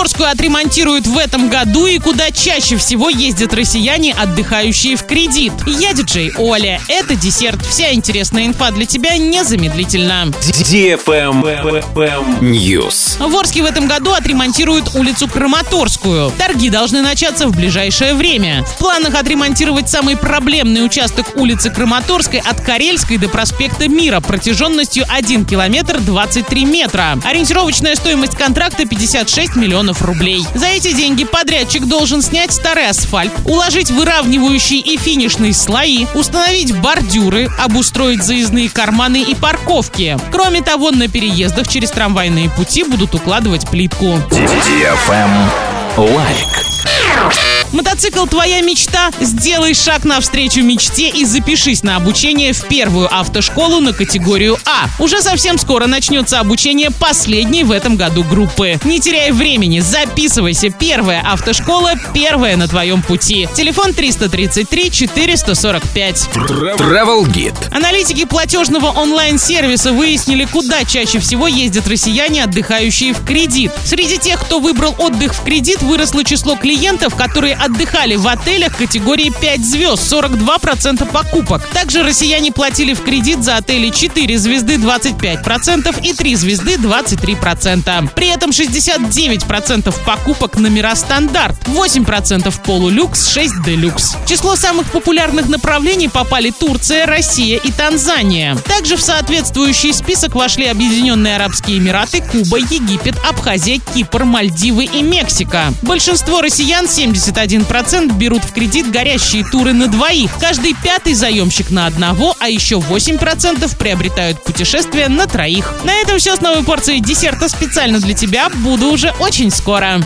Краматорскую отремонтируют в этом году и куда чаще всего ездят россияне, отдыхающие в кредит. Я диджей Оля. Это десерт. Вся интересная инфа для тебя незамедлительно. News. В Орске в этом году отремонтируют улицу Краматорскую. Торги должны начаться в ближайшее время. В планах отремонтировать самый проблемный участок улицы Краматорской от Карельской до проспекта Мира протяженностью 1 километр 23 метра. Ориентировочная стоимость контракта 56 миллионов рублей. За эти деньги подрядчик должен снять старый асфальт, уложить выравнивающие и финишные слои, установить бордюры, обустроить заездные карманы и парковки. Кроме того, на переездах через трамвайные пути будут укладывать плитку. Лайк. Мотоцикл «Твоя мечта»? Сделай шаг навстречу мечте и запишись на обучение в первую автошколу на категорию А. Уже совсем скоро начнется обучение последней в этом году группы. Не теряй времени, записывайся. Первая автошкола, первая на твоем пути. Телефон 333 445. Travel Guide. Аналитики платежного онлайн-сервиса выяснили, куда чаще всего ездят россияне, отдыхающие в кредит. Среди тех, кто выбрал отдых в кредит, выросло число клиентов, которые отдыхали в отелях категории 5 звезд, 42% покупок. Также россияне платили в кредит за отели 4 звезды 25% и 3 звезды 23%. При этом 69% покупок номера стандарт, 8% полулюкс, 6 делюкс. В число самых популярных направлений попали Турция, Россия и Танзания. Также в соответствующий список вошли Объединенные Арабские Эмираты, Куба, Египет, Абхазия, Кипр, Мальдивы и Мексика. Большинство россиян, 71%, берут в кредит горящие туры на двоих. Каждый пятый заемщик на одного, а еще 8% приобретают путешествия на троих. На этом все с новой порцией десерта специально для тебя. Буду уже очень скоро.